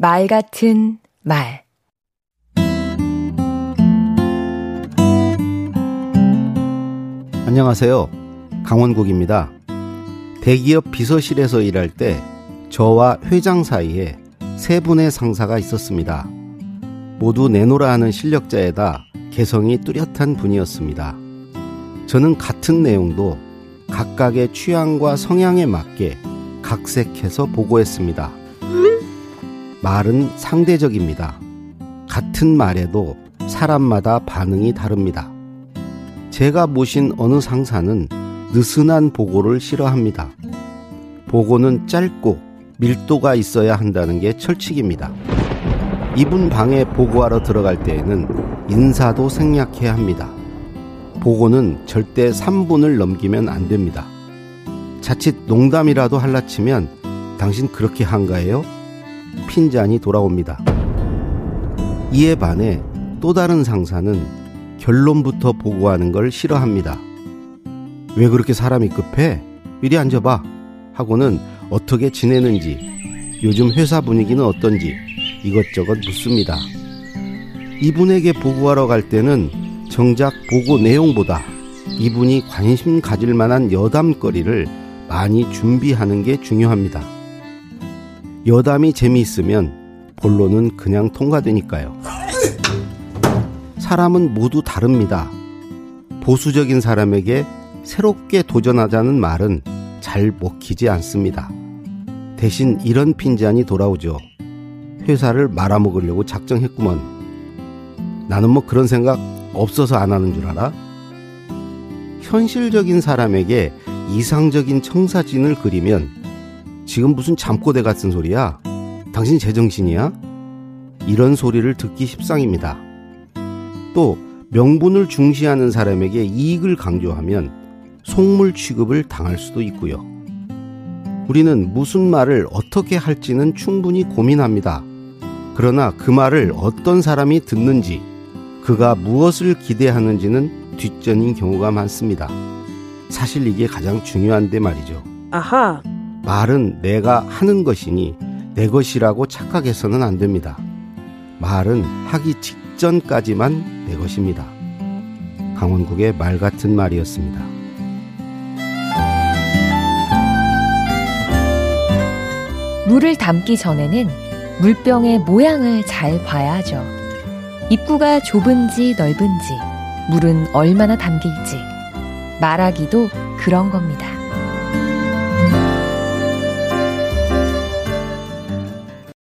말 같은 말 안녕하세요. 강원국입니다. 대기업 비서실에서 일할 때 저와 회장 사이에 세 분의 상사가 있었습니다. 모두 내노라 하는 실력자에다 개성이 뚜렷한 분이었습니다. 저는 같은 내용도 각각의 취향과 성향에 맞게 각색해서 보고했습니다. 말은 상대적입니다. 같은 말에도 사람마다 반응이 다릅니다. 제가 모신 어느 상사는 느슨한 보고를 싫어합니다. 보고는 짧고 밀도가 있어야 한다는 게 철칙입니다. 이분 방에 보고하러 들어갈 때에는 인사도 생략해야 합니다. 보고는 절대 3분을 넘기면 안 됩니다. 자칫 농담이라도 할라치면 당신 그렇게 한가해요? 핀잔이 돌아옵니다. 이에 반해 또 다른 상사는 결론부터 보고하는 걸 싫어합니다. 왜 그렇게 사람이 급해? 이리 앉아봐. 하고는 어떻게 지내는지, 요즘 회사 분위기는 어떤지 이것저것 묻습니다. 이분에게 보고하러 갈 때는 정작 보고 내용보다 이분이 관심 가질 만한 여담거리를 많이 준비하는 게 중요합니다. 여담이 재미있으면 본론은 그냥 통과되니까요. 사람은 모두 다릅니다. 보수적인 사람에게 새롭게 도전하자는 말은 잘 먹히지 않습니다. 대신 이런 핀잔이 돌아오죠. 회사를 말아먹으려고 작정했구먼. 나는 뭐 그런 생각 없어서 안 하는 줄 알아? 현실적인 사람에게 이상적인 청사진을 그리면 지금 무슨 잠꼬대 같은 소리야? 당신 제정신이야? 이런 소리를 듣기 십상입니다. 또 명분을 중시하는 사람에게 이익을 강조하면 속물 취급을 당할 수도 있고요. 우리는 무슨 말을 어떻게 할지는 충분히 고민합니다. 그러나 그 말을 어떤 사람이 듣는지, 그가 무엇을 기대하는지는 뒷전인 경우가 많습니다. 사실 이게 가장 중요한데 말이죠. 아하. 말은 내가 하는 것이니 내 것이라고 착각해서는 안 됩니다. 말은 하기 직전까지만 내 것입니다. 강원국의 말 같은 말이었습니다. 물을 담기 전에는 물병의 모양을 잘 봐야 하죠. 입구가 좁은지 넓은지, 물은 얼마나 담길지, 말하기도 그런 겁니다.